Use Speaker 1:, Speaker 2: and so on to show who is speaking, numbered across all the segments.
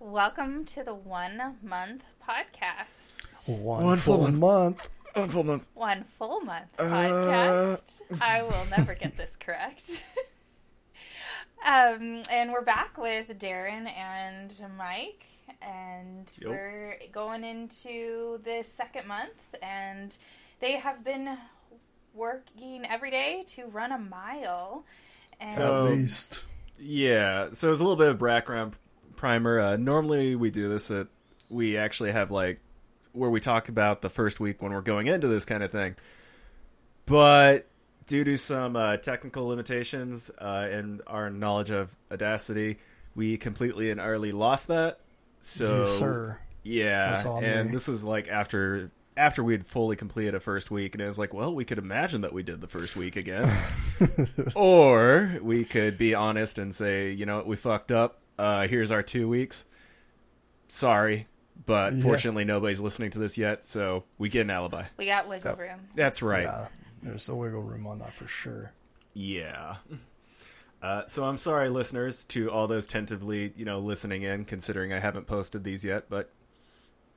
Speaker 1: Welcome to the one month podcast.
Speaker 2: One,
Speaker 3: One
Speaker 2: full
Speaker 3: full
Speaker 2: month.
Speaker 3: One full month.
Speaker 1: One full month
Speaker 3: Uh.
Speaker 1: podcast. I will never get this correct. um, and we're back with Darren and Mike, and
Speaker 3: Yep.
Speaker 1: we're going into the second month, and they have been working every day to run a mile. And
Speaker 3: So-
Speaker 2: At least.
Speaker 3: Yeah, so it's a little bit of background primer. Uh, normally we do this at we actually have like where we talk about the first week when we're going into this kind of thing. But due to some uh, technical limitations uh, and our knowledge of Audacity, we completely and utterly lost that. So
Speaker 2: yes, sir.
Speaker 3: Yeah, and
Speaker 2: me.
Speaker 3: this was like after after we had fully completed a first week, and it was like, well, we could imagine that we did the first week again, or we could be honest and say, you know, what, we fucked up. Uh, here's our two weeks. Sorry, but
Speaker 2: Yeah.
Speaker 3: fortunately, nobody's listening to this yet, so we get an alibi.
Speaker 1: we got wiggle
Speaker 2: Yep.
Speaker 1: room.
Speaker 3: That's right.
Speaker 2: Yeah, there's a wiggle room on that for sure.
Speaker 3: Yeah. Uh, so I'm sorry, listeners, to all those tentatively, you know, listening in, considering I haven't posted these yet, but.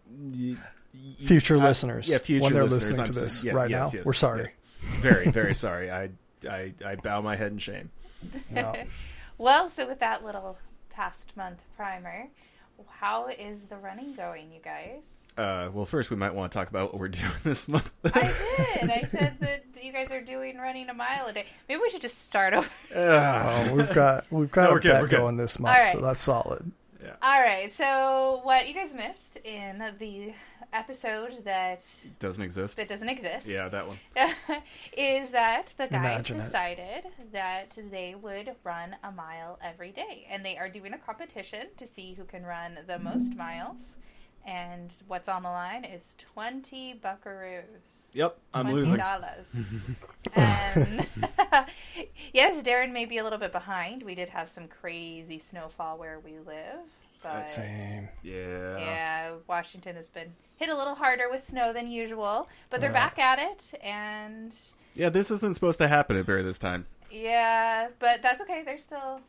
Speaker 3: y- y-
Speaker 2: Future
Speaker 3: I-
Speaker 2: listeners,
Speaker 3: yeah, future
Speaker 2: when they're
Speaker 3: listeners,
Speaker 2: listening to
Speaker 3: I'm
Speaker 2: this
Speaker 3: yeah,
Speaker 2: right
Speaker 3: yes,
Speaker 2: now,
Speaker 3: yes,
Speaker 2: we're sorry.
Speaker 3: yes. Very, very sorry. I, I, I bow my head in shame.
Speaker 2: Yeah.
Speaker 1: Well, so with that little past month primer, how is the running going, you guys?
Speaker 3: Uh, well, first we might want to talk about what we're doing this month.
Speaker 1: I did. I said that you guys are doing running a mile a day. Maybe we should just start over.
Speaker 2: We've got we've got
Speaker 3: No,
Speaker 2: a
Speaker 3: good,
Speaker 2: bet going this month,
Speaker 1: All
Speaker 2: so that's solid.
Speaker 3: Yeah.
Speaker 1: All right. So what you guys missed in the episode that
Speaker 3: Doesn't exist.
Speaker 1: that doesn't exist
Speaker 3: Yeah, that one.
Speaker 1: is that the guys
Speaker 2: Imagine it.
Speaker 1: decided that they would run a mile every day, and they are doing a competition to see who can run the most miles. And what's on the line is twenty buckaroos.
Speaker 3: Yep, I'm
Speaker 1: Twenty
Speaker 3: losing.
Speaker 1: dollars. and yes, Darren may be a little bit behind. We did have some crazy snowfall where we live, but
Speaker 2: Same.
Speaker 3: Yeah.
Speaker 1: yeah, Washington has been hit a little harder with snow than usual. But they're
Speaker 2: Yeah.
Speaker 1: back at it, and
Speaker 3: Yeah, this isn't supposed to happen at Bear this time.
Speaker 1: yeah, but that's okay. They're still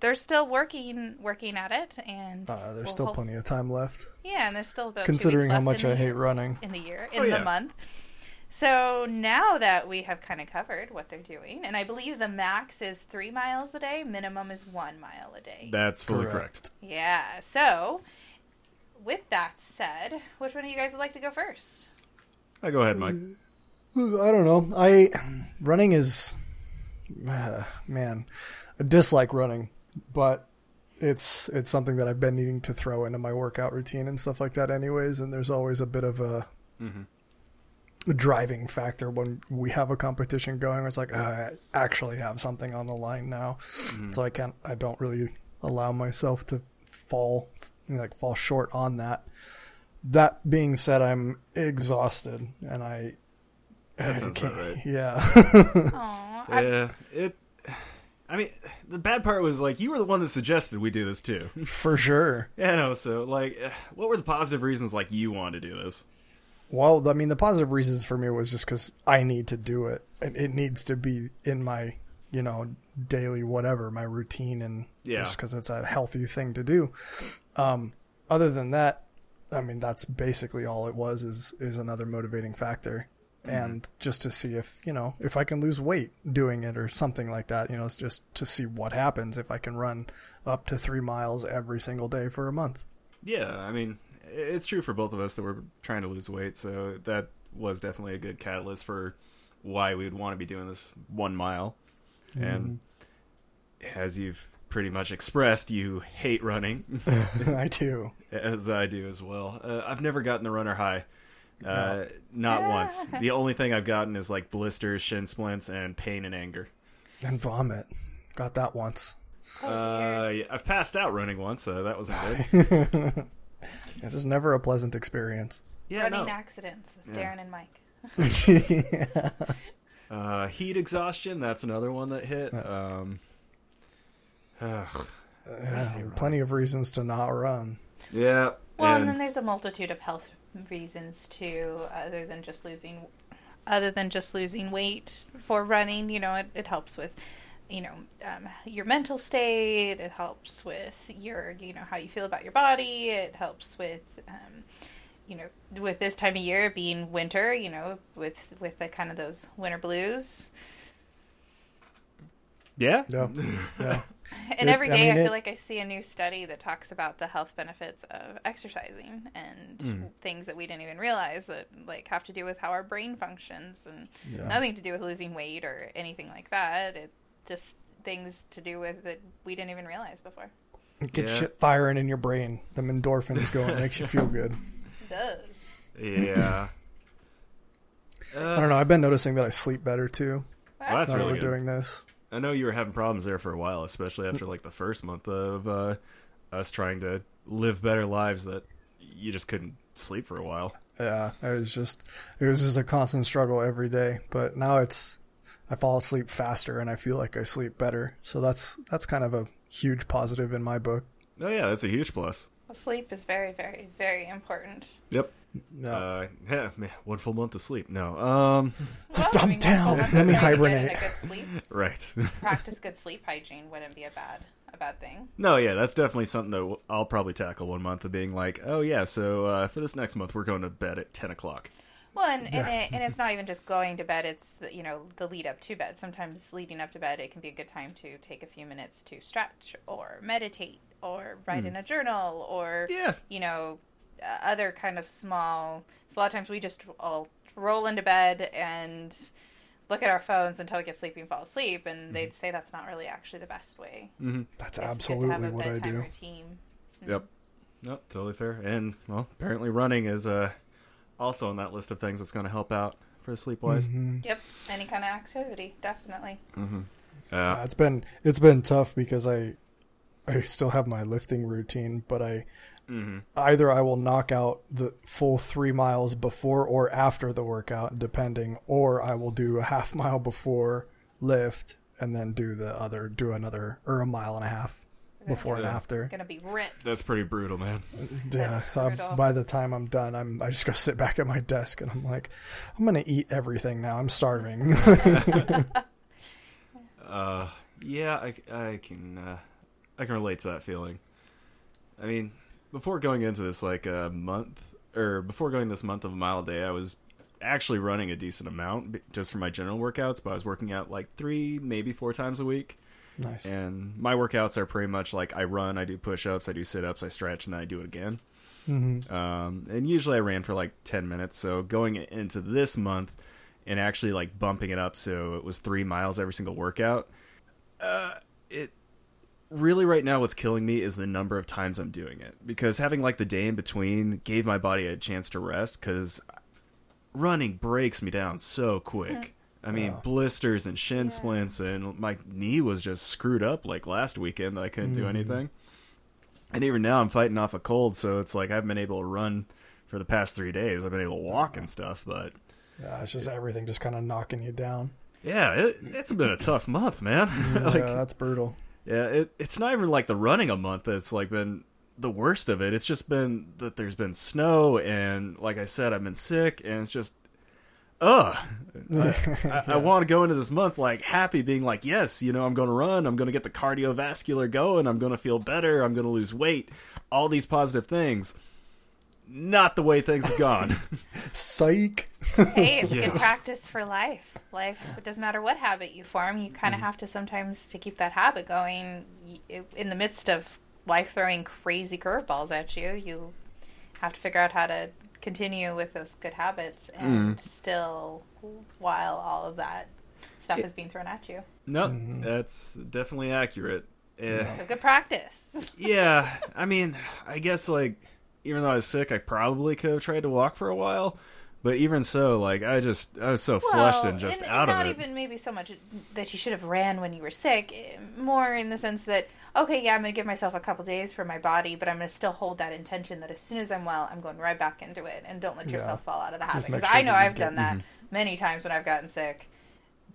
Speaker 1: they're still working working at it, and
Speaker 2: Uh, there's
Speaker 1: we'll
Speaker 2: still
Speaker 1: hope-
Speaker 2: plenty of time left,
Speaker 1: Yeah, and there's still about two weeks
Speaker 2: considering how much
Speaker 1: in
Speaker 2: I
Speaker 1: the
Speaker 2: hate
Speaker 1: year.
Speaker 2: running.
Speaker 1: in the year, in
Speaker 3: Oh,
Speaker 1: the
Speaker 3: yeah.
Speaker 1: month. So now that we have kind of covered what they're doing, and I believe the max is three miles a day, minimum is one mile a day.
Speaker 3: That's fully
Speaker 2: Correct.
Speaker 3: correct.
Speaker 1: Yeah. So, with that said, which one of you guys would like to go first?
Speaker 3: Uh, go ahead, Mike.
Speaker 2: I don't know. I running is uh, man, I dislike running, but it's it's something that I've been needing to throw into my workout routine and stuff like that, anyways. And there's always a bit of a,
Speaker 3: Mhm.
Speaker 2: A driving factor when we have a competition going. It's like uh, I actually have something on the line now, so I can't. I don't really allow myself to fall like fall short on that. That being said, I'm exhausted and I.
Speaker 3: That
Speaker 2: I
Speaker 3: sounds
Speaker 2: can't-
Speaker 3: about right.
Speaker 2: Yeah.
Speaker 1: Aw, I-
Speaker 3: Yeah, it. I mean, the bad part was like you were the one that suggested we do this too.
Speaker 2: For sure.
Speaker 3: yeah, no. So, like, what were the positive reasons like you wanted to do this?
Speaker 2: Well, I mean, the positive reasons for me was just because I need to do it. It, it needs to be in my, you know, daily whatever, my routine, and
Speaker 3: Yeah.
Speaker 2: just because it's a healthy thing to do. Um, other than that, I mean, that's basically all it was. Is is another motivating factor, and just to see if you know if I can lose weight doing it or something like that. You know, it's just to see what happens if I can run up to three miles every single day for a month.
Speaker 3: Yeah, I mean, it's true for both of us that we're trying to lose weight, so that was definitely a good catalyst for why we would want to be doing this one mile. And as you've pretty much expressed, you hate running,
Speaker 2: I do.
Speaker 3: as I do as well. Uh, I've never gotten the runner high. Uh, Not once. The only thing I've gotten is like blisters, shin splints, and pain and anger.
Speaker 2: And vomit. Got that once.
Speaker 1: oh,
Speaker 3: Uh, yeah, I've passed out running once, so that wasn't good.
Speaker 2: This is never a pleasant experience.
Speaker 3: Yeah,
Speaker 1: running
Speaker 3: no.
Speaker 1: accidents with
Speaker 3: Yeah.
Speaker 1: Darren and Mike.
Speaker 3: Uh, heat exhaustion, that's another one that hit. Um, ugh.
Speaker 2: Yeah, plenty of reasons to not run.
Speaker 3: yeah.
Speaker 1: Well, and,
Speaker 3: and-
Speaker 1: then there's a multitude of health reasons too, other than just losing, other than just losing weight for running. You know, it, it helps with you know um, your mental state. It helps with your you know how you feel about your body. It helps with um, you know with this time of year being winter. You know with with the kind of those winter blues.
Speaker 3: Yeah.
Speaker 2: Yeah, yeah.
Speaker 1: And
Speaker 2: It-
Speaker 1: every
Speaker 2: I
Speaker 1: day I, feel
Speaker 2: it-
Speaker 1: like I see a new study that talks about the health benefits of exercising and
Speaker 2: Hmm.
Speaker 1: things that we didn't even realize that like have to do with how our brain functions and
Speaker 2: Yeah.
Speaker 1: nothing to do with losing weight or anything like that. It just things to do with that we didn't even realize before.
Speaker 2: Get
Speaker 3: Yeah.
Speaker 2: shit firing in your brain. Them endorphins going makes you feel good.
Speaker 1: It does.
Speaker 3: Yeah.
Speaker 2: I don't know. I've been noticing that I sleep better too.
Speaker 3: Well, that's
Speaker 2: now
Speaker 3: really
Speaker 2: we're
Speaker 3: good.
Speaker 2: doing this.
Speaker 3: I know you were having problems there for a while, especially after like the first month of uh, us trying to live better lives that you just couldn't sleep for a while.
Speaker 2: Yeah, it was just it was just a constant struggle every day. But now it's I fall asleep faster and I feel like I sleep better. So that's that's kind of a huge positive in my book.
Speaker 3: Oh yeah, that's a huge plus.
Speaker 1: Well, sleep is very, very, very important.
Speaker 3: Yep.
Speaker 2: Yeah.
Speaker 3: Uh, yeah, man, one full month of sleep. No. Um.
Speaker 1: Well,
Speaker 2: Dumb
Speaker 1: one
Speaker 2: down. Let me
Speaker 1: of trying to
Speaker 2: hibernate.
Speaker 1: A good sleep,
Speaker 3: Right.
Speaker 1: practice good sleep hygiene wouldn't be a bad a bad thing.
Speaker 3: no, yeah, that's definitely something that I'll probably tackle one month of being like, oh yeah, so uh, for this next month we're going to bed at ten o'clock.
Speaker 1: Well, and, and, it, and it's not even just going to bed, it's, the, you know, the lead up to bed. Sometimes leading up to bed, it can be a good time to take a few minutes to stretch or meditate or write in a journal or,
Speaker 3: Yeah.
Speaker 1: you know, uh, other kind of small. So a lot of times we just all roll into bed and look at our phones until we get sleepy and fall asleep. And they'd say that's not really actually the best way.
Speaker 3: Mm-hmm.
Speaker 2: that's
Speaker 1: It's good to have
Speaker 2: absolutely
Speaker 1: a
Speaker 2: what I do.
Speaker 1: routine.
Speaker 3: Yep. Nope, totally fair. And well, apparently running is uh also on that list of things that's going to help out for sleep wise.
Speaker 2: Mhm.
Speaker 1: Yep, any kind of activity, definitely.
Speaker 3: Mm-hmm.
Speaker 2: Yeah,
Speaker 3: Uh,
Speaker 2: it's been it's been tough because I I still have my lifting routine, but I
Speaker 3: mm-hmm.
Speaker 2: either I will knock out the full three miles before or after the workout, depending, or I will do a half mile before lift and then do the other do another or a mile and a half before and after.
Speaker 1: Gonna be ripped.
Speaker 3: That's pretty brutal, man.
Speaker 2: Yeah,
Speaker 1: That's
Speaker 2: so I'm-
Speaker 1: brutal.
Speaker 2: by the time I'm done, I'm I just go sit back at my desk and I'm like, I'm gonna eat everything now. I'm starving.
Speaker 3: Uh, yeah, I, I can uh, I can relate to that feeling. I mean, before going into this like a month or before going this month of a mile a day, I was actually running a decent amount just for my general workouts, but I was working out like three, maybe four times a week.
Speaker 2: Nice.
Speaker 3: And my workouts are pretty much like I run, I do push ups, I do sit ups, I stretch, and then I do it again.
Speaker 2: hmm
Speaker 3: Um, and usually I ran for like 10 minutes. So going into this month and actually like bumping it up so it was three miles every single workout, uh, it really right now what's killing me is the number of times I'm doing it because having like the day in between gave my body a chance to rest because running breaks me down so quick. I mean,
Speaker 2: Yeah.
Speaker 3: blisters and shin
Speaker 1: Yeah.
Speaker 3: splints, and my knee was just screwed up like last weekend that I couldn't do
Speaker 2: Mhm.
Speaker 3: anything. And even now, I'm fighting off a cold, so it's like I haven't been able to run for the past three days. I've been able to walk and stuff, but
Speaker 2: Yeah, it's just everything just kind of knocking you down.
Speaker 3: yeah, it, it's been a tough month, man. like,
Speaker 2: yeah, that's brutal.
Speaker 3: yeah, it, it's not even like the running a month that's like been the worst of it. It's just been that there's been snow, and like I said, I've been sick, and it's just, ugh. I, I want to go into this month like happy, being like, yes, you know, I'm going to run. I'm going to get the cardiovascular going. I'm going to feel better. I'm going to lose weight. All these positive things. Not the way things have gone.
Speaker 2: Psych.
Speaker 1: hey, it's
Speaker 3: Yeah.
Speaker 1: good practice for life. Life, it doesn't matter what habit you form, you kind of mm-hmm. have to sometimes to keep that habit going in the midst of life throwing crazy curveballs at you. You have to figure out how to continue with those good habits and mm. still, while all of that stuff is being thrown at you.
Speaker 3: nope, that's definitely accurate. Eh.
Speaker 1: So good practice.
Speaker 3: yeah, I mean, I guess like even though I was sick, I probably could have tried to walk for a while. But even so, like I just I was so flushed and just
Speaker 1: and,
Speaker 3: out
Speaker 1: and not
Speaker 3: of it.
Speaker 1: even maybe so much that you should have ran when you were sick. eh, More in the sense that okay, yeah, I'm going to give myself a couple days for my body, but I'm going to still hold that intention that as soon as I'm well, I'm going right back into it, and don't let
Speaker 2: Yeah.
Speaker 1: yourself fall out of the habit. Because
Speaker 2: sure
Speaker 1: I know I've done that many times when I've gotten sick.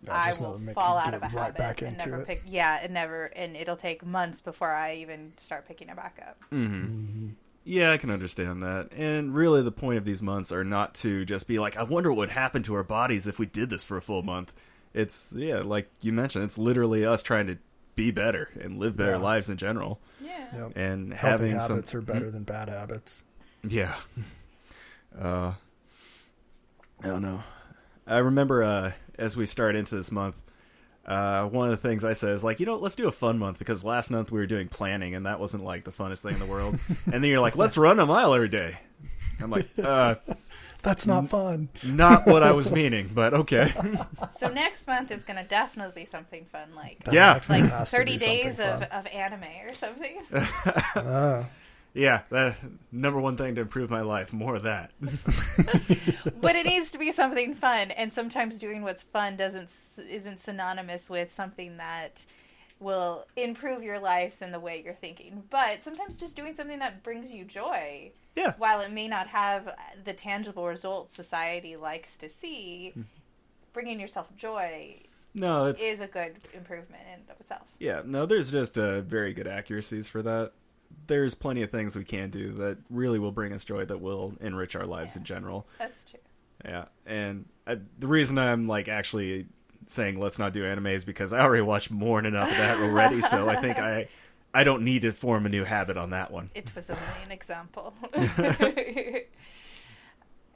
Speaker 2: Yeah,
Speaker 1: I will fall out of a
Speaker 2: right
Speaker 1: habit
Speaker 2: back
Speaker 1: and never
Speaker 2: it.
Speaker 1: pick. Yeah, it never, and it'll take months before I even start picking it back up.
Speaker 3: hmm Yeah, I can understand that. And really, the point of these months are not to just be like, I wonder what would happen to our bodies if we did this for a full month. it's yeah, like you mentioned, it's literally us trying to be better and live better
Speaker 2: Yeah.
Speaker 3: lives in general,
Speaker 1: Yeah.
Speaker 2: Yep.
Speaker 3: and
Speaker 2: Healthy
Speaker 3: having
Speaker 2: habits
Speaker 3: some
Speaker 2: are better than bad habits.
Speaker 3: Yeah. Uh, I don't know. I remember uh, as we start into this month, uh, one of the things I said is like, you know, let's do a fun month because last month we were doing planning and that wasn't like the funnest thing in the world. and then you're like, let's run a mile every day. I'm like, uh,
Speaker 2: That's not fun.
Speaker 3: not what I was meaning, but okay.
Speaker 1: So next month is going to definitely be something fun, like
Speaker 2: That
Speaker 3: Yeah.
Speaker 2: next one
Speaker 1: like
Speaker 2: has to
Speaker 1: 30
Speaker 2: be something
Speaker 1: days of,
Speaker 2: fun.
Speaker 1: of anime or something.
Speaker 2: Ah.
Speaker 3: Yeah, the number one thing to improve my life, more of that.
Speaker 1: but it needs to be something fun, and sometimes doing what's fun doesn't isn't synonymous with something that will improve your lives and the way you're thinking. But sometimes just doing something that brings you joy,
Speaker 3: Yeah.
Speaker 1: while it may not have the tangible results society likes to see, bringing yourself joy
Speaker 3: No, it's
Speaker 1: is a good improvement in and of itself.
Speaker 3: Yeah, no, there's just uh, very good accuracies for that. There's plenty of things we can do that really will bring us joy that will enrich our lives
Speaker 1: Yeah.
Speaker 3: in general.
Speaker 1: That's true.
Speaker 3: Yeah, and I, the reason I'm like actually saying let's not do anime is because I already watched more than enough of that already. so I think I I don't need to form a new habit on that one.
Speaker 1: It was only an example.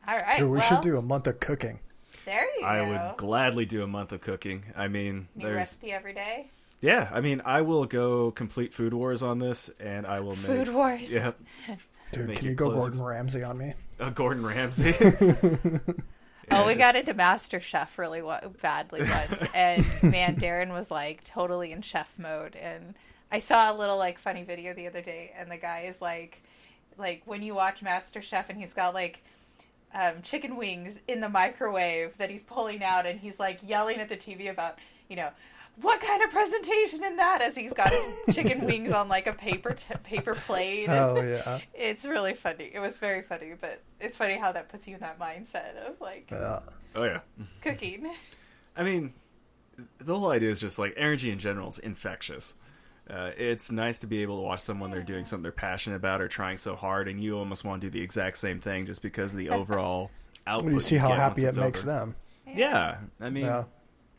Speaker 1: All right.
Speaker 2: Dude, we
Speaker 1: well,
Speaker 2: should do a month of cooking.
Speaker 1: There you
Speaker 3: I
Speaker 1: go.
Speaker 3: would gladly do a month of cooking. I mean,
Speaker 1: New
Speaker 3: there's
Speaker 1: recipe every day.
Speaker 3: Yeah. I mean, I will go complete food wars on this, and I will make
Speaker 1: Food wars.
Speaker 3: Yeah,
Speaker 2: Dude,
Speaker 3: Make
Speaker 2: can you go
Speaker 3: clothes-
Speaker 2: Gordon Ramsay on me?
Speaker 3: uh, Gordon Ramsay.
Speaker 1: Oh, we got into Master Chef really wa- badly once, and man, Darren was like totally in chef mode. And I saw a little like funny video the other day, and the guy is like, like when you watch Master Chef, and he's got like um, chicken wings in the microwave that he's pulling out, and he's like yelling at the TV about, you know. What kind of presentation in that? As he's got his chicken wings on like a paper t- paper plate. and-
Speaker 2: Oh yeah,
Speaker 1: It's really funny. It was very funny, but it's funny how that puts you in that mindset of like
Speaker 2: yeah.
Speaker 3: oh yeah.
Speaker 1: cooking.
Speaker 3: I mean, the whole idea is just like energy in general is infectious. Uh, it's nice to be able to watch someone they're doing something they're passionate about or trying so hard, and you almost want to do the exact same thing just because of the overall output.
Speaker 2: Well, you see how happy it makes
Speaker 3: over.
Speaker 2: them.
Speaker 3: Yeah, I mean,
Speaker 2: Yeah.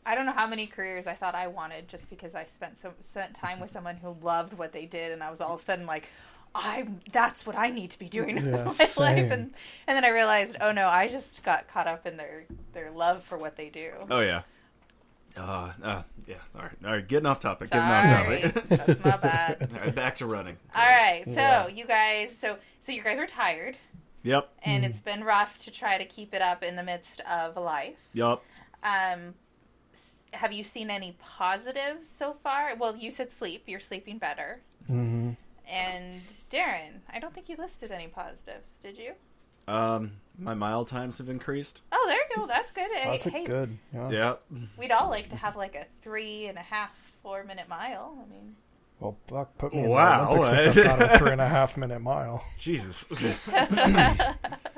Speaker 1: I don't know how many careers I thought I wanted just because I spent so spent time with someone who loved what they did, and I was all of a sudden like, I that's what I need to be doing
Speaker 2: Yeah,
Speaker 1: with my
Speaker 2: same.
Speaker 1: life, and and then I realized, oh no, I just got caught up in their their love for what they do.
Speaker 3: oh yeah. Uh, uh, yeah. All right, all right. Getting off topic.
Speaker 1: Sorry,
Speaker 3: Getting off topic.
Speaker 1: that's my bad.
Speaker 3: all right, back to running.
Speaker 1: All right, so
Speaker 2: Yeah.
Speaker 1: you guys, so so you guys are tired,
Speaker 3: Yep.
Speaker 1: and
Speaker 2: Mm-hmm.
Speaker 1: it's been rough to try to keep it up in the midst of life.
Speaker 3: Yep.
Speaker 1: Um, s- have you seen any positives so far? Well, you said sleep. You're sleeping better.
Speaker 2: hmm
Speaker 1: And Darren, I don't think you listed any positives, did you?
Speaker 3: Um, my mile times have increased.
Speaker 1: Oh, there you go. That's good. Hey,
Speaker 2: That's
Speaker 1: hey,
Speaker 2: good. Yeah.
Speaker 3: Yeah.
Speaker 1: we'd all like to have like a three and a half, four minute mile. I mean,
Speaker 2: Well, fuck, put me in
Speaker 3: Wow.
Speaker 2: the Olympics if I've got a three and a half minute mile.
Speaker 3: Jesus.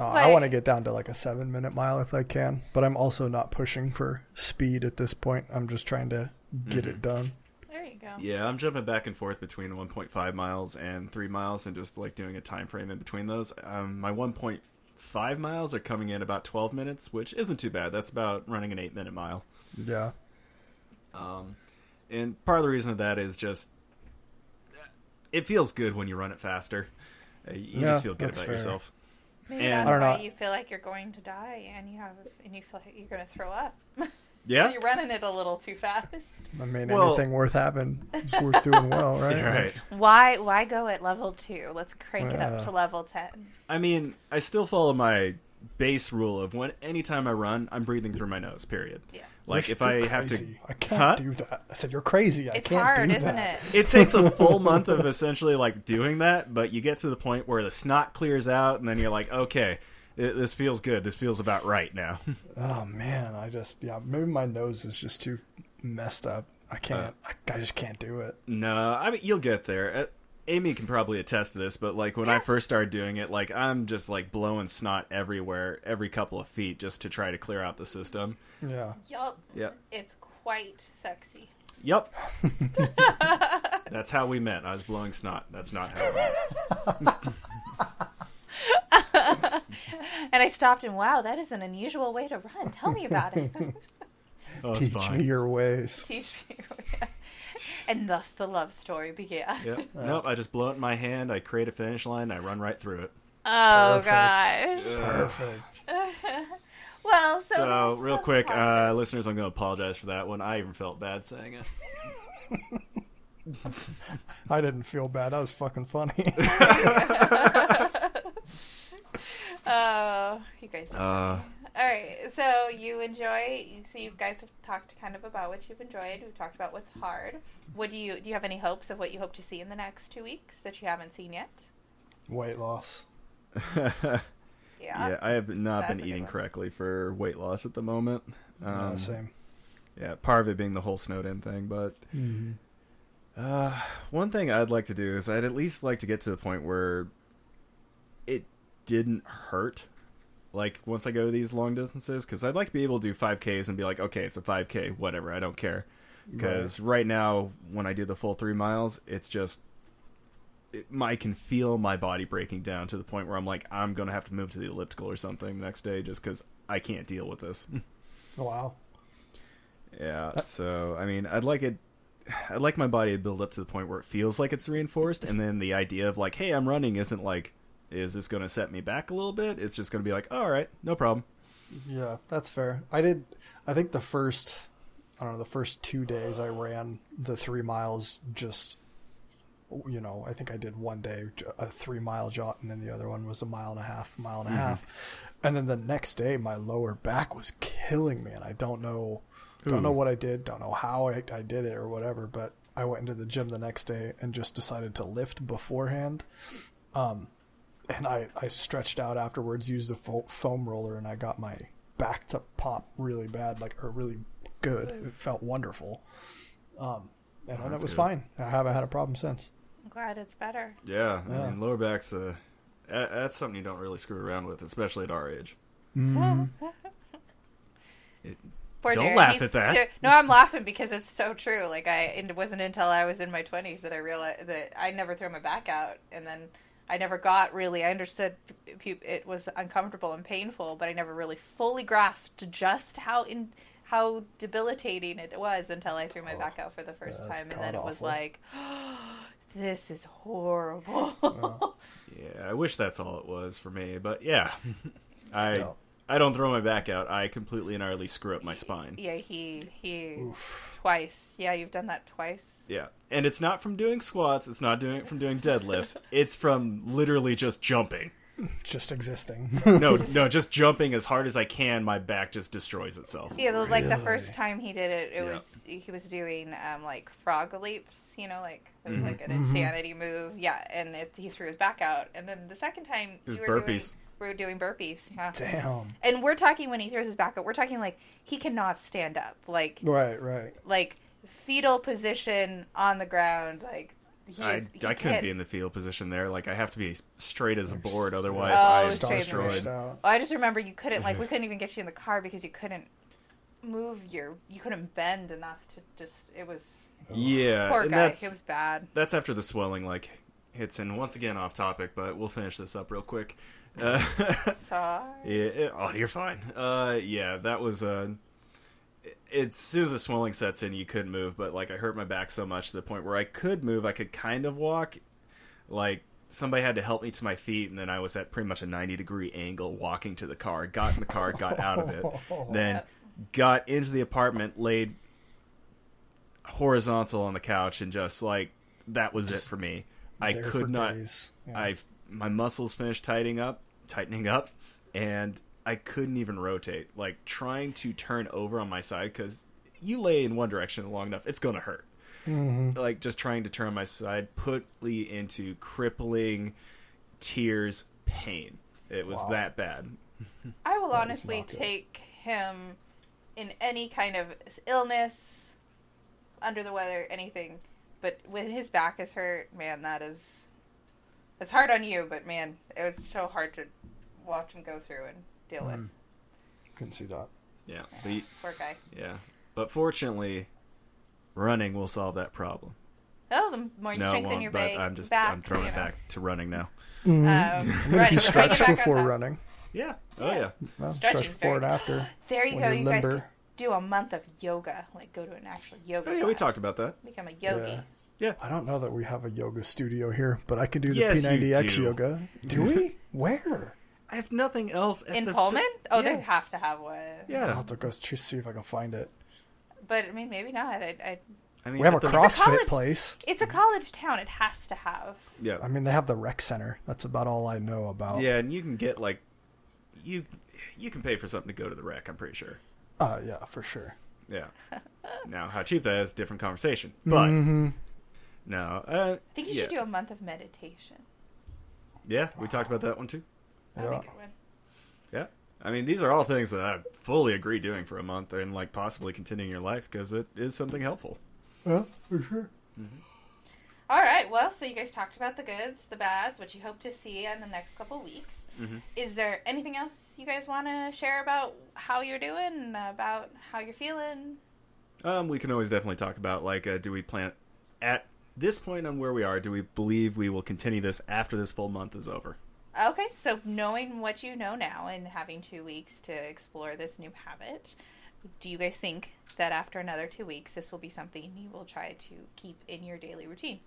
Speaker 2: Uh, I want to get down to like a seven minute mile if I can, but I'm also not pushing for speed at this point. I'm just trying to get it done.
Speaker 1: there you go.
Speaker 3: Yeah, I'm jumping back and forth between 1.5 miles and 3 miles and just like doing a time frame in between those. Um, my 1.5 miles are coming in about 12 minutes, which isn't too bad. That's about running an 8 minute mile.
Speaker 2: Yeah.
Speaker 3: Um, and part of the reason of that is just it feels good when you run it faster. Uh, you
Speaker 2: Yeah,
Speaker 3: just feel good
Speaker 2: that's
Speaker 3: about
Speaker 2: fair.
Speaker 3: yourself.
Speaker 1: Maybe
Speaker 3: And-
Speaker 1: that's
Speaker 2: I don't
Speaker 1: why
Speaker 2: know.
Speaker 1: you feel like you're going to die, and you have, and you feel like you're going to throw up.
Speaker 3: Yeah?
Speaker 1: you're running it a little too fast.
Speaker 2: I mean,
Speaker 3: Well-
Speaker 2: anything worth having is worth doing well, right?
Speaker 3: Yeah, right.
Speaker 1: Why? Why go at level two? Let's crank it up to level ten.
Speaker 3: I mean, I still follow my base rule of when anytime I run, I'm breathing through my nose, period.
Speaker 1: Yeah.
Speaker 3: Like
Speaker 2: You're-
Speaker 3: if I
Speaker 2: you're
Speaker 3: have to.
Speaker 2: I can't
Speaker 3: Huh?
Speaker 2: do that. I said you're crazy. I
Speaker 1: It's
Speaker 2: can't
Speaker 1: hard,
Speaker 2: do
Speaker 1: isn't
Speaker 2: that.
Speaker 1: it?
Speaker 3: it takes a full month of essentially like doing that, but you get to the point where the snot clears out, and then you're like, okay, it, this feels good. This feels about right now.
Speaker 2: Oh man, I just yeah. Maybe my nose is just too messed up. I can't.
Speaker 3: Uh.
Speaker 2: I, I just can't do it.
Speaker 3: no, I mean you'll get there. Amy can probably attest to this, but like when I first started doing it, like I'm just like blowing snot everywhere, every couple of feet, just to try to clear out the system.
Speaker 2: Yeah.
Speaker 1: Yup.
Speaker 3: Yep.
Speaker 1: It's quite sexy.
Speaker 3: Yep. That's how we met. I was blowing snot. That's not how. We met.
Speaker 1: And I stopped and wow, that is an unusual way to run. Tell me about it.
Speaker 3: Oh,
Speaker 2: Teach
Speaker 3: fine.
Speaker 2: me your ways.
Speaker 1: Teach me. and thus the love story began.
Speaker 3: Yep. Nope. I just blow it in my hand. I create a finish line. I run right through it.
Speaker 1: Oh
Speaker 2: Perfect.
Speaker 1: gosh.
Speaker 2: Perfect.
Speaker 1: Well, so,
Speaker 3: So, real quick, uh, listeners, I'm going to apologize for that one. I even felt bad saying it.
Speaker 2: I didn't feel bad. That was fucking funny.
Speaker 1: Oh, you guys.
Speaker 3: Uh,
Speaker 1: All right, so you enjoy. So you guys have talked kind of about what you've enjoyed. We've talked about what's hard. What do you do? You have any hopes of what you hope to see in the next two weeks that you haven't seen yet?
Speaker 2: Weight loss.
Speaker 1: Yeah.
Speaker 3: yeah, I have not
Speaker 1: That's a
Speaker 3: been eating correctly for weight loss at the moment. Um,
Speaker 2: Uh, same.
Speaker 3: Yeah, part of it being the whole snowed in thing, but uh, one thing I'd like to do is I'd at least like to get to the point where it didn't hurt. Like once I go these long distances, because I'd like to be able to do 5Ks and be like, okay, it's a 5K, whatever, I don't care. Because right. now, when I do the full three miles, it's just it, I can feel my body breaking down to the point where I'm like, I'm gonna have to move to the elliptical or something next day, just because I can't deal with this.
Speaker 2: Oh, wow.
Speaker 3: Yeah. So I mean, I'd like it. I'd like my body to build up to the point where it feels like it's reinforced, and then the idea of like, hey, I'm running isn't like, is this going to set me back a little bit? It's just going to be like, all right, no problem.
Speaker 2: Yeah, that's fair. I did. I think the first, I don't know, the first two days I ran the three miles. Just, you know, I think I did one day a three mile jog, and then the other one was a mile and a half, mile and a half. And then the next day, my lower back was killing me, and I don't know, don't
Speaker 3: Ooh.
Speaker 2: know what I did, don't know how I, I did it or whatever. But I went into the gym the next day and just decided to lift beforehand. Um, and I, I stretched out afterwards, used the fo- foam roller, and I got my back to pop really bad, like or really good. It felt wonderful, um, and then it was
Speaker 3: good.
Speaker 2: fine. I haven't had a problem since.
Speaker 1: I'm glad it's better.
Speaker 3: Yeah. I
Speaker 2: Yeah.
Speaker 3: mean, lower back's uh, that- that's something you don't really screw around with, especially at our age. It,
Speaker 1: Poor
Speaker 3: Don't
Speaker 1: Darren,
Speaker 3: laugh
Speaker 1: he's-
Speaker 3: at that.
Speaker 1: No, I'm laughing because it's so true. Like I, it wasn't until I was in my 20s that I realized that I never threw my back out, and then I never got really. I understood it was uncomfortable and painful, but I never really fully grasped just how in how debilitating it was until I threw my back oh, out for the first
Speaker 2: Oh,
Speaker 1: time, and then it was
Speaker 2: god-awful.
Speaker 1: like, this is horrible.
Speaker 3: yeah, I wish that's all it was for me, but yeah, I
Speaker 2: Yeah.
Speaker 3: I don't throw my back out. I completely and utterly screw up my spine.
Speaker 1: yeah, he he twice. Yeah, you've done that twice.
Speaker 3: Yeah. And it's not from doing squats, it's not doing it from doing deadlifts. it's from literally just jumping.
Speaker 2: Just existing.
Speaker 3: No, no, just jumping as hard as I can, my back just destroys itself.
Speaker 1: Yeah, the- like the first time he did it, it
Speaker 3: Yeah.
Speaker 1: was he was doing um, like frog leaps. You know, like it was
Speaker 3: Mm-hmm.
Speaker 1: like an insanity move. Yeah, and it, he threw his back out. And then the second time
Speaker 3: It was
Speaker 1: you were
Speaker 3: burpees.
Speaker 1: doing we were doing burpees. Yeah.
Speaker 2: Damn.
Speaker 1: And we're talking when he throws his back up. We're talking like he cannot stand up. Like
Speaker 2: Right, right.
Speaker 1: like fetal position on the ground. Like he
Speaker 3: I,
Speaker 1: he
Speaker 3: I couldn't
Speaker 1: can't-
Speaker 3: be in the field position there. Like, I have to be straight as a board, otherwise,
Speaker 1: Oh,
Speaker 3: I'm
Speaker 1: straight in the
Speaker 3: destroyed.
Speaker 1: Well, I just remember you couldn't like we couldn't even get you in the car because you couldn't move your you couldn't bend enough to just it was
Speaker 3: Yeah,
Speaker 1: poor
Speaker 3: and
Speaker 1: guy.
Speaker 3: that's
Speaker 1: It was bad.
Speaker 3: that's after the swelling like hits. And once again, off topic, but we'll finish this up real quick. Uh,
Speaker 1: Sorry.
Speaker 3: Yeah, it- oh, you're fine. Uh, yeah, that was uh, it- as soon as the swelling sets in, you couldn't move. But like, I hurt my back so much to the point where I could move. I could kind of walk. Like somebody had to help me to my feet, and then I was at pretty much a 90 degree angle walking to the car. Got in the car, got out of it, then got into the apartment, laid horizontal on the couch, and just like that was it for me. I could not.
Speaker 2: Yeah.
Speaker 3: I've my muscles finished tightening up, tightening up, and I couldn't even rotate. Like trying to turn over on my side because you lay in one direction long enough, it's gonna hurt.
Speaker 2: Mm-hmm.
Speaker 3: Like just trying to turn on my side put me into crippling tears, pain. It was
Speaker 2: Wow.
Speaker 3: that bad.
Speaker 1: I will
Speaker 2: That is
Speaker 1: honestly take him in any kind of illness, under the weather, anything. But when his back is hurt, man, that is it's hard on you. But man, it was so hard to watch him go through and deal with.
Speaker 2: Couldn't see that.
Speaker 3: Yeah, but,
Speaker 1: Poor guy.
Speaker 3: yeah. But fortunately, running will solve that problem.
Speaker 1: Oh, the more you
Speaker 3: no,
Speaker 1: strengthen your
Speaker 3: But
Speaker 1: ba-
Speaker 3: I'm just
Speaker 1: back,
Speaker 3: I'm throwing it
Speaker 1: know.
Speaker 3: back to running now.
Speaker 1: Um,
Speaker 2: And
Speaker 1: right,
Speaker 2: if you
Speaker 1: bring
Speaker 2: stretch before running,
Speaker 3: Yeah. Oh
Speaker 1: Yeah.
Speaker 3: yeah.
Speaker 2: well, stretch before and after.
Speaker 1: There you go.
Speaker 2: you're
Speaker 1: You guys
Speaker 2: limber.
Speaker 1: do a month of yoga, like go to an actual yoga.
Speaker 3: Oh, yeah, we talked about that.
Speaker 1: Become a yogi.
Speaker 3: Yeah.
Speaker 2: I don't know that we have a yoga studio here, but I could do the
Speaker 3: Yes,
Speaker 2: P90X
Speaker 3: do.
Speaker 2: yoga. Do we? Where?
Speaker 3: I have nothing else at
Speaker 1: In
Speaker 3: the
Speaker 1: Pullman? Oh,
Speaker 3: yeah.
Speaker 1: they have to have one.
Speaker 3: Yeah, I'll
Speaker 2: have to go see if I can find it.
Speaker 1: But I mean, maybe not. I, I,
Speaker 3: I mean,
Speaker 2: We have a
Speaker 3: at the-
Speaker 2: CrossFit
Speaker 1: college-
Speaker 2: place.
Speaker 1: it's a college town. It has to have.
Speaker 3: Yeah.
Speaker 2: I mean, they have the rec center. That's about all I know about.
Speaker 3: Yeah, and you can get like you you can pay for something to go to the rec, I'm pretty sure.
Speaker 2: Uh, yeah, for sure.
Speaker 3: Yeah. now, how cheap that is, different conversation. But
Speaker 2: hmm
Speaker 3: no, uh,
Speaker 1: I think you
Speaker 3: yeah.
Speaker 1: should do a month of meditation.
Speaker 3: Yeah, we talked about that one too.
Speaker 1: I
Speaker 2: Yeah.
Speaker 1: think I would.
Speaker 3: Yeah. I mean, these are all things that I fully agree doing for a month and like possibly continuing your life because it is something helpful.
Speaker 2: Yeah, for sure.
Speaker 1: All right. Well, so you guys talked about the goods, the bads, what you hope to see in the next couple weeks.
Speaker 3: Mhm.
Speaker 1: Is there anything else you guys want to share about how you're doing, about how you're feeling?
Speaker 3: Um, we can always definitely talk about like, uh, do we plan at this point on where we are? Do we believe we will continue this after this full month is over?
Speaker 1: Okay, so knowing what you know now and having two weeks to explore this new habit, do you guys think that after another two weeks, this will be something you will try to keep in your daily routine?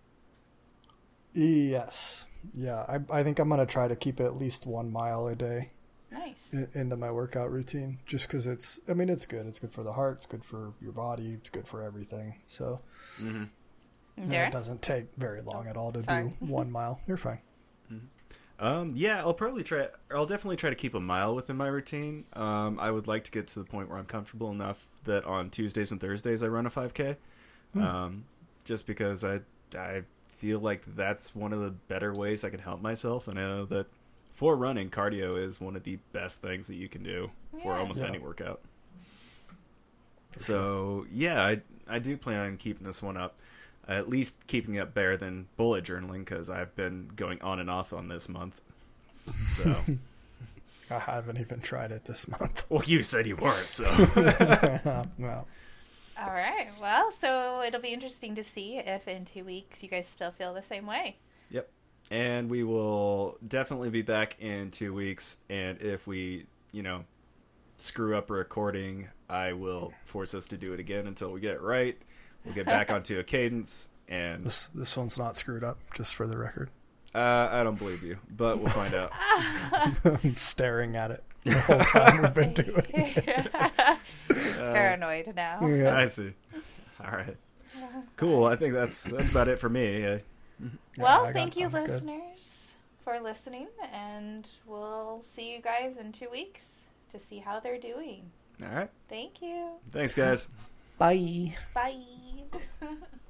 Speaker 2: Yes. Yeah, I, I think I'm gonna try to keep at least one mile a day
Speaker 1: Nice.
Speaker 2: in, into my workout routine, just because it's. I mean, it's good. It's good for the heart. It's good for your body. It's good for everything. So
Speaker 3: Mm-hmm.
Speaker 2: And
Speaker 1: Darren?
Speaker 2: it doesn't take very long at all to
Speaker 1: Sorry.
Speaker 2: do one mile. You're fine.
Speaker 3: Um, yeah, I'll probably try. I'll definitely try to keep a mile within my routine. Um, I would like to get to the point where I'm comfortable enough that on Tuesdays and Thursdays I run a 5K.
Speaker 2: Hmm.
Speaker 3: Um, just because I I feel like that's one of the better ways I can help myself, and I know that for running, cardio is one of the best things that you can do for
Speaker 1: Yeah.
Speaker 3: almost
Speaker 2: Yeah.
Speaker 3: any workout. So yeah, I I do plan on keeping this one up. At least keeping it better than bullet journaling because I've been going on and off on this month. So,
Speaker 2: I haven't even tried it this month.
Speaker 3: well, you said you weren't, so
Speaker 2: well,
Speaker 1: All right. Well, so it'll be interesting to see if in two weeks you guys still feel the same way.
Speaker 3: yep. And we will definitely be back in two weeks. And if we, you know, screw up recording, I will force us to do it again until we get it right. We'll get back onto a cadence, and
Speaker 2: this this one's not screwed up. Just for the record,
Speaker 3: uh, I don't believe you, but we'll find out.
Speaker 2: I'm staring at it the whole time we've been doing. it.
Speaker 1: He's paranoid now.
Speaker 2: Yeah.
Speaker 3: I see. All right. Cool. I think that's that's about it for me. Uh,
Speaker 1: Well,
Speaker 2: I got-
Speaker 1: thank you,
Speaker 2: I'm good.
Speaker 1: listeners, for listening, and we'll see you guys in two weeks to see how they're doing.
Speaker 3: all right.
Speaker 1: Thank you.
Speaker 3: Thanks, guys.
Speaker 2: Bye.
Speaker 1: Bye mind.